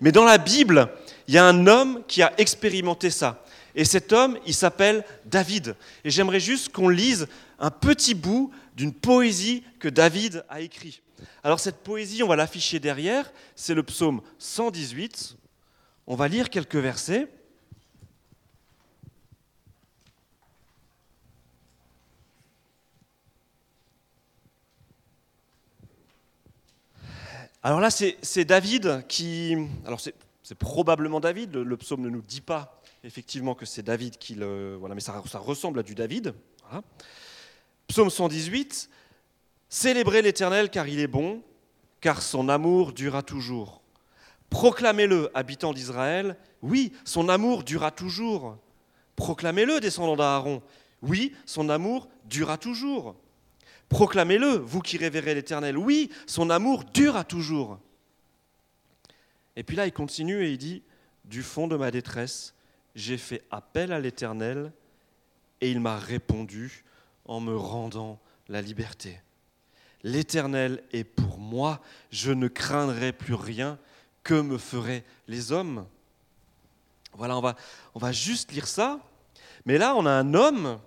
Mais dans la Bible, il y a un homme qui a expérimenté ça. Et cet homme, il s'appelle David. Et j'aimerais juste qu'on lise un petit bout d'une poésie que David a écrite. Alors cette poésie, on va l'afficher derrière, c'est le psaume 118. On va lire quelques versets. Alors là, c'est David qui... Alors c'est probablement David, le, psaume ne nous dit pas effectivement que c'est David qui le... Voilà, mais ça, ressemble à du David. Psaume 118, Célébrez l'Éternel car il est bon, car son amour durera toujours. Proclamez-le, habitants d'Israël, oui, son amour durera toujours. Proclamez-le, descendants d'Aaron, oui, son amour durera toujours. Proclamez-le, vous qui révérez l'Éternel. Oui, son amour dure à toujours. Et puis là, il continue et il dit, du fond de ma détresse, j'ai fait appel à l'Éternel et il m'a répondu en me rendant la liberté. L'Éternel est pour moi, je ne craindrai plus rien. Que me feraient les hommes? Voilà, on va, on va juste lire ça. Mais là, on a un homme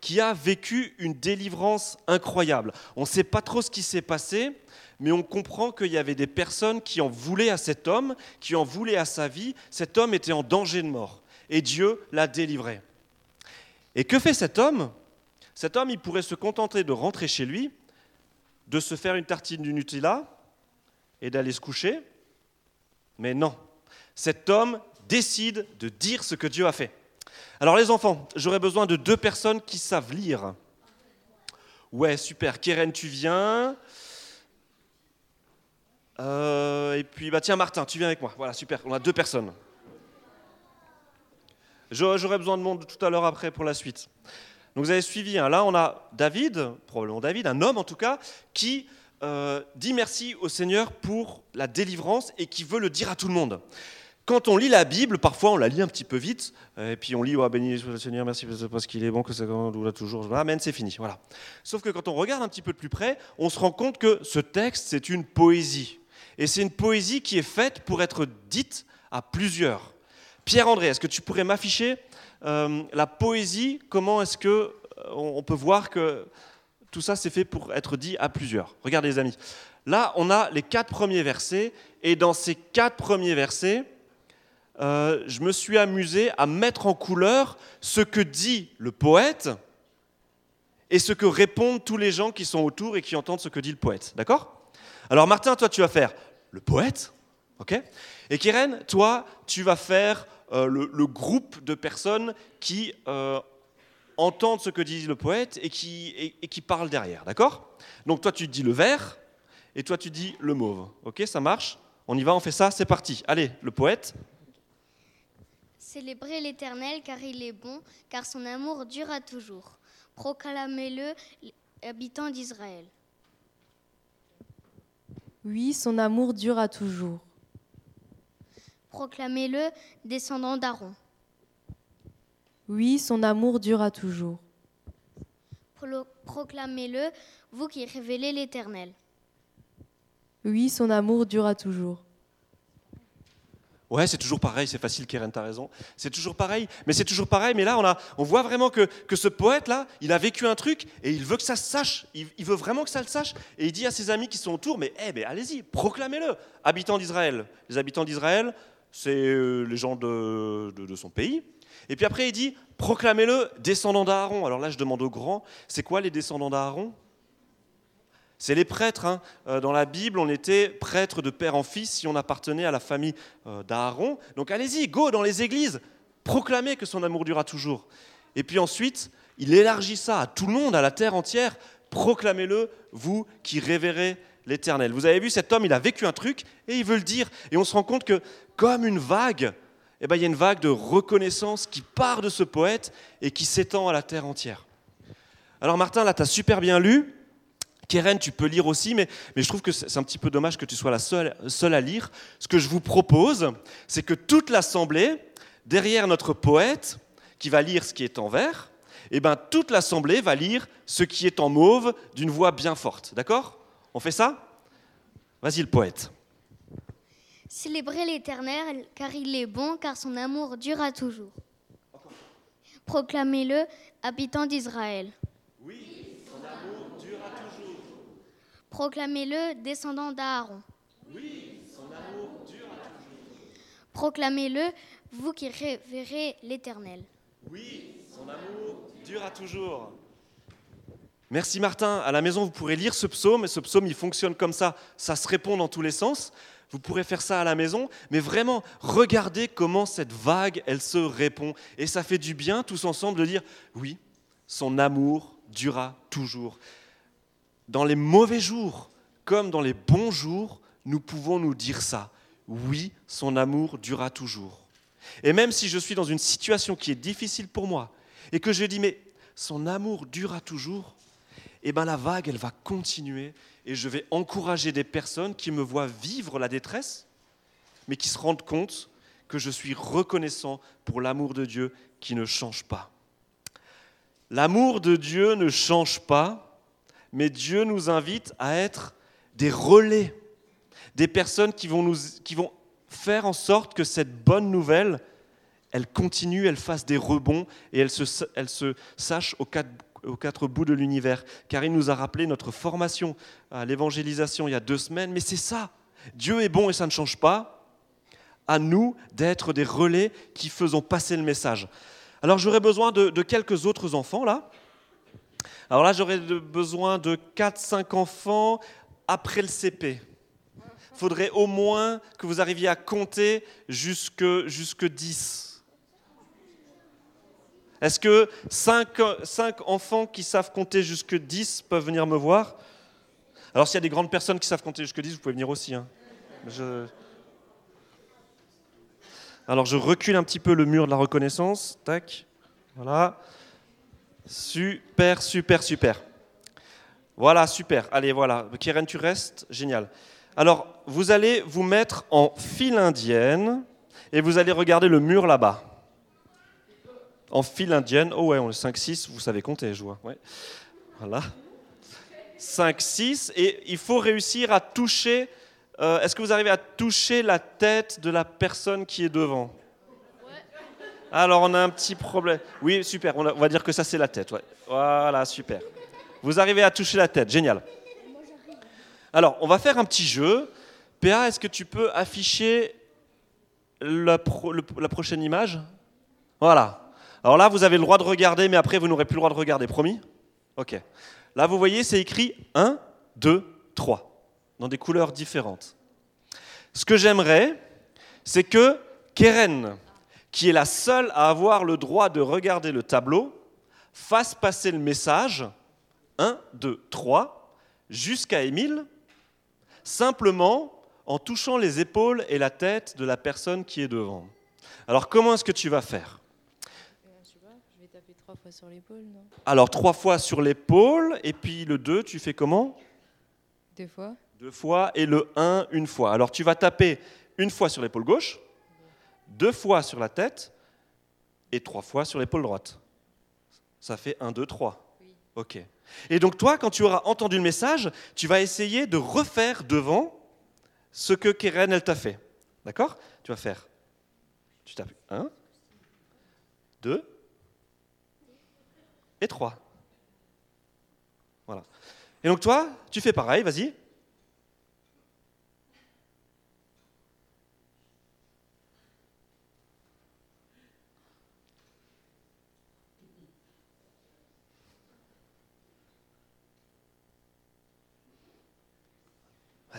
qui a vécu une délivrance incroyable. On ne sait pas trop ce qui s'est passé, mais on comprend qu'il y avait des personnes qui en voulaient à cet homme, qui en voulaient à sa vie. Cet homme était en danger de mort, et Dieu l'a délivré. Et que fait cet homme? Cet homme, il pourrait se contenter de rentrer chez lui, de se faire une tartine du Nutella et d'aller se coucher. Mais non, cet homme décide de dire ce que Dieu a fait. Alors les enfants, j'aurais besoin de deux personnes qui savent lire. Ouais, super. Keren, tu viens. Euh, et puis, bah tiens, Martin, tu viens avec moi. Voilà, super. On a deux personnes. J'aurais besoin de monde tout à l'heure après pour la suite. Donc vous avez suivi. Hein. Là, on a David, probablement David, un homme en tout cas, qui euh, dit merci au Seigneur pour la délivrance et qui veut le dire à tout le monde. Quand on lit la Bible, parfois on la lit un petit peu vite, et puis on lit oh, béni soit le Seigneur, merci parce qu'il est bon, que ça là toujours. Amen, c'est fini. Voilà. Sauf que quand on regarde un petit peu de plus près, on se rend compte que ce texte, c'est une poésie. Et c'est une poésie qui est faite pour être dite à plusieurs. Pierre-André, est-ce que tu pourrais m'afficher euh, la poésie? Comment est-ce que euh, on peut voir que tout ça c'est fait pour être dit à plusieurs? Regardez les amis. Là, on a les quatre premiers versets, et dans ces quatre premiers versets, euh, je me suis amusé à mettre en couleur ce que dit le poète et ce que répondent tous les gens qui sont autour et qui entendent ce que dit le poète. D'accord? Alors Martin, toi tu vas faire le poète, ok? Et Keren, toi tu vas faire euh, le, groupe de personnes qui euh, entendent ce que dit le poète et qui, et qui parlent derrière, d'accord? Donc toi tu dis le vert et toi tu dis le mauve, ok? Ça marche? On y va, on fait ça, c'est parti. Allez, le poète. Célébrez l'Éternel car il est bon, car son amour durera toujours. Proclamez-le, habitants d'Israël. Oui, son amour durera toujours. Proclamez-le, descendants d'Aaron. Oui, son amour durera toujours. Proclamez-le, vous qui révélez l'Éternel. Oui, son amour durera toujours. Ouais, c'est toujours pareil, c'est facile, Keren, t'as raison. C'est toujours pareil, mais c'est toujours pareil. Mais là, on, a, on voit vraiment que, que ce poète-là, il a vécu un truc et il veut que ça se sache. Il, veut vraiment que ça le sache. Et il dit à ses amis qui sont autour, mais, eh, allez-y, proclamez-le. Habitants d'Israël. Les habitants d'Israël, c'est euh, les gens de, de, de son pays. Et puis après, il dit, proclamez-le, descendants d'Aaron. Alors là, je demande aux grands, c'est quoi les descendants d'Aaron? C'est les prêtres. Hein. Euh, dans la Bible, on était prêtre de père en fils si on appartenait à la famille euh, d'Aaron. Donc allez-y, go dans les églises, proclamez que son amour durera toujours. Et puis ensuite, il élargit ça à tout le monde, à la terre entière. Proclamez-le, vous qui révérez l'Éternel. Vous avez vu, cet homme, il a vécu un truc et il veut le dire. Et on se rend compte que, comme une vague, eh ben, il y a une vague de reconnaissance qui part de ce poète et qui s'étend à la terre entière. Alors Martin, là, tu as super bien lu. Keren, tu peux lire aussi, mais, je trouve que c'est un petit peu dommage que tu sois la seule, seule à lire. Ce que je vous propose, c'est que toute l'assemblée, derrière notre poète, qui va lire ce qui est en vert, eh ben, toute l'assemblée va lire ce qui est en mauve d'une voix bien forte. D'accord? On fait ça? Vas-y, le poète. Célébrez l'Éternel, car il est bon, car son amour durera toujours. Proclamez-le, habitants d'Israël. Oui, son amour durera toujours. Proclamez-le, descendants d'Aaron. Oui, son amour durera toujours. Proclamez-le, vous qui révérez l'Éternel. Oui, son amour durera toujours. Merci Martin. À la maison, vous pourrez lire ce psaume. Et ce psaume, il fonctionne comme ça. Ça se répond dans tous les sens. Vous pourrez faire ça à la maison. Mais vraiment, regardez comment cette vague, elle se répond. Et ça fait du bien tous ensemble de dire, oui, son amour durera toujours. Dans les mauvais jours, comme dans les bons jours, nous pouvons nous dire ça. Oui, son amour durera toujours. Et même si je suis dans une situation qui est difficile pour moi, et que je dis, mais son amour durera toujours, eh ben la vague, elle va continuer et je vais encourager des personnes qui me voient vivre la détresse, mais qui se rendent compte que je suis reconnaissant pour l'amour de Dieu qui ne change pas. L'amour de Dieu ne change pas, mais Dieu nous invite à être des relais, des personnes qui vont, nous, qui vont faire en sorte que cette bonne nouvelle, elle continue, elle fasse des rebonds et elle se, elle se sache aux quatre aux quatre bouts de l'univers, car il nous a rappelé notre formation à l'évangélisation il y a deux semaines, mais c'est ça. Dieu est bon et ça ne change pas. À nous d'être des relais qui faisons passer le message. Alors j'aurais besoin de, quelques autres enfants là. Alors là j'aurais besoin de 4-5 enfants après le CP. Il faudrait au moins que vous arriviez à compter jusque, jusque 10. Est-ce que 5, enfants qui savent compter jusque 10 peuvent venir me voir? Alors s'il y a des grandes personnes qui savent compter jusque 10, vous pouvez venir aussi. Hein. Alors je recule un petit peu le mur de la reconnaissance. Tac. Voilà. Super, super, super. Voilà, super. Allez, voilà. Keren, tu restes Génial. Alors, vous allez vous mettre en file indienne et vous allez regarder le mur là-bas en file indienne. Oh ouais, on est 5-6, vous savez compter, je vois. Voilà. 5-6, et il faut réussir à toucher. Euh, est-ce que vous arrivez à toucher la tête de la personne qui est devant? Alors on a un petit problème. Oui, super, on, va dire que ça c'est la tête. Voilà, super. Vous arrivez à toucher la tête, génial. Alors, on va faire un petit jeu. PA, est-ce que tu peux afficher la, la prochaine image? Voilà. Alors là, vous avez le droit de regarder, mais après, vous n'aurez plus le droit de regarder, promis? Ok. Là, vous voyez, c'est écrit 1, 2, 3, dans des couleurs différentes. Ce que j'aimerais, c'est que Keren, qui est la seule à avoir le droit de regarder le tableau, fasse passer le message 1, 2, 3 jusqu'à Émile, simplement en touchant les épaules et la tête de la personne qui est devant. Alors comment est-ce que tu vas faire? Trois fois sur l'épaule, non Alors, trois fois sur l'épaule, et puis le 2, tu fais comment? Deux fois. Deux fois, et le 1, une fois. Alors, tu vas taper une fois sur l'épaule gauche, deux fois sur la tête, et trois fois sur l'épaule droite. Ça fait 1, 2, 3. Oui. Ok. Et donc, toi, quand tu auras entendu le message, tu vas essayer de refaire devant ce que Keren, elle t'a fait. D'accord? Tu vas faire. Tu tapes 1, 2, et 3. Voilà. Et donc toi, tu fais pareil, vas-y.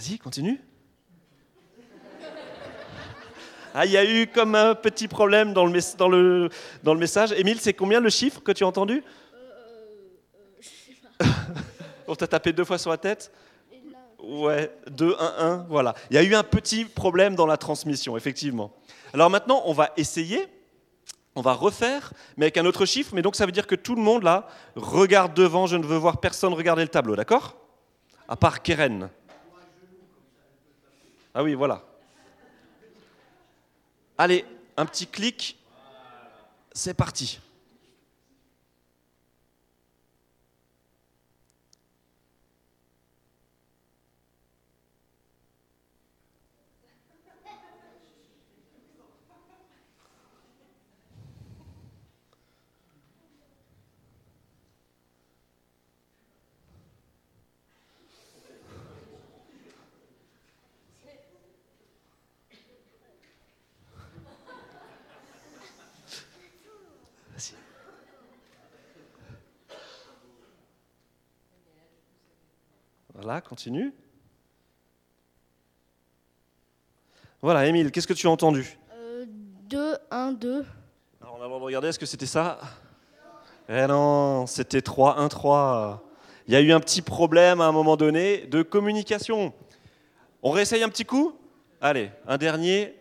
Vas-y, continue. Ah, il y a eu comme un petit problème dans le, dans le, dans le message. Émile, c'est combien le chiffre que tu as entendu? On t'a tapé deux fois sur la tête? Ouais, 2, 1, 1, voilà. Il y a eu un petit problème dans la transmission, effectivement. Alors maintenant, on va essayer, on va refaire, mais avec un autre chiffre. Mais donc ça veut dire que tout le monde, là, regarde devant. Je ne veux voir personne regarder le tableau, d'accord? À part Keren. Ah oui, voilà. Allez, un petit clic. C'est parti. Voilà, continue. Voilà, Émile, qu'est-ce que tu as entendu? 2, 1, 2. Alors, on a le droit de regarder, est-ce que c'était ça? Eh non, c'était 3, 1, 3. Il y a eu un petit problème à un moment donné de communication. On réessaye un petit coup? Allez, un dernier.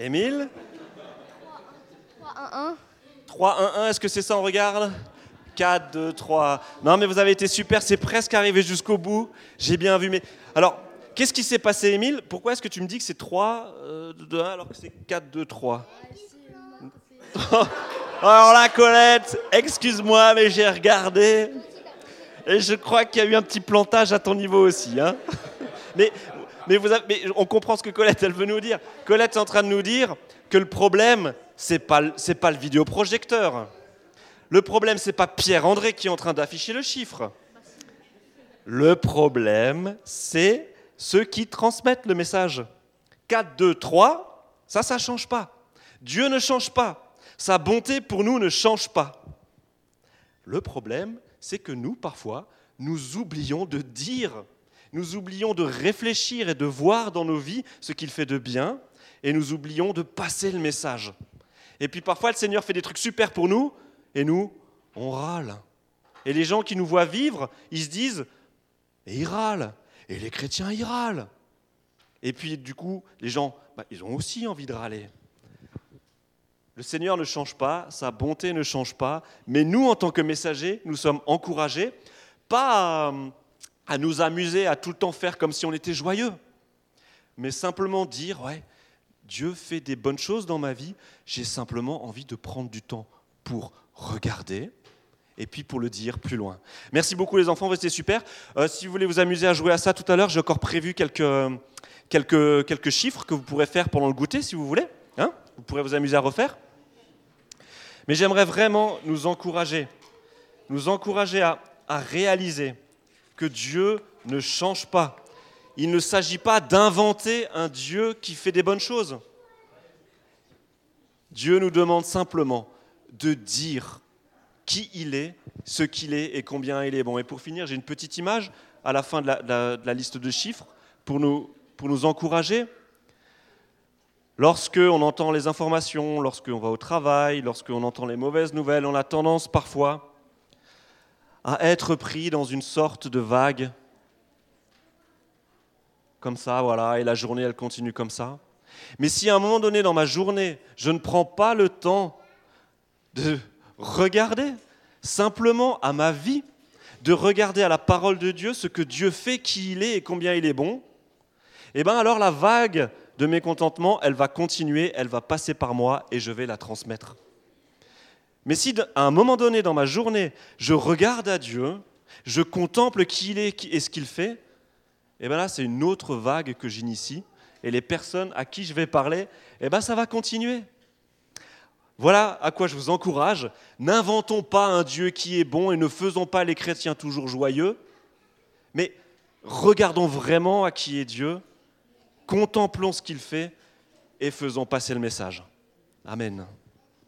Émile 3, 1, 1. 3, 1, 1, est-ce que c'est ça, on regarde? 4, 2, 3. Non, mais vous avez été super, c'est presque arrivé jusqu'au bout. J'ai bien vu, mais. Alors, qu'est-ce qui s'est passé, Émile? Pourquoi est-ce que tu me dis que c'est 3, 2, 1, alors que c'est 4, 2, 3 Alors là, Colette, excuse-moi, mais j'ai regardé. Et je crois qu'il y a eu un petit plantage à ton niveau aussi. Hein mais, mais, on comprend ce que Colette, elle veut nous dire. Colette est en train de nous dire que le problème, c'est pas, pas le vidéoprojecteur. Le problème, c'est pas Pierre-André qui est en train d'afficher le chiffre. Le problème, c'est ceux qui transmettent le message. 4, 2, 3, ça, ça ne change pas. Dieu ne change pas. Sa bonté pour nous ne change pas. Le problème, c'est que nous, parfois, nous oublions de dire, nous oublions de réfléchir et de voir dans nos vies ce qu'il fait de bien, et nous oublions de passer le message. Et puis parfois, le Seigneur fait des trucs super pour nous, et nous, on râle. Et les gens qui nous voient vivre, ils se disent, et ils râlent. Et les chrétiens, ils râlent. Et puis du coup, les gens, bah, ils ont aussi envie de râler. Le Seigneur ne change pas, sa bonté ne change pas, mais nous, en tant que messagers, nous sommes encouragés, pas à, à nous amuser, à tout le temps faire comme si on était joyeux, mais simplement dire, ouais, Dieu fait des bonnes choses dans ma vie, j'ai simplement envie de prendre du temps pour regarder et puis pour le dire plus loin. Merci beaucoup les enfants, c'était super. Euh, si vous voulez vous amuser à jouer à ça tout à l'heure, j'ai encore prévu quelques, quelques, quelques chiffres que vous pourrez faire pendant le goûter si vous voulez. Hein vous pourrez vous amuser à refaire. Mais j'aimerais vraiment nous encourager, nous encourager à, à réaliser que Dieu ne change pas. Il ne s'agit pas d'inventer un Dieu qui fait des bonnes choses. Dieu nous demande simplement de dire qui il est, ce qu'il est et combien il est bon. Et pour finir, j'ai une petite image à la fin de la, liste de chiffres pour nous, pour nous encourager. Lorsque on entend les informations, lorsqu'on va au travail, lorsqu'on entend les mauvaises nouvelles, on a tendance parfois à être pris dans une sorte de vague. Comme ça, voilà, et la journée, elle continue comme ça. Mais si à un moment donné dans ma journée, je ne prends pas le temps de regarder simplement à ma vie, de regarder à la parole de Dieu ce que Dieu fait, qui il est et combien il est bon, et bien alors la vague de mécontentement, elle va continuer, elle va passer par moi et je vais la transmettre. Mais si à un moment donné dans ma journée, je regarde à Dieu, je contemple qui il est et ce qu'il fait, et bien là c'est une autre vague que j'initie, et les personnes à qui je vais parler, et ben ça va continuer. Voilà à quoi je vous encourage. N'inventons pas un Dieu qui est bon et ne faisons pas les chrétiens toujours joyeux, mais regardons vraiment à qui est Dieu, contemplons ce qu'il fait et faisons passer le message. Amen.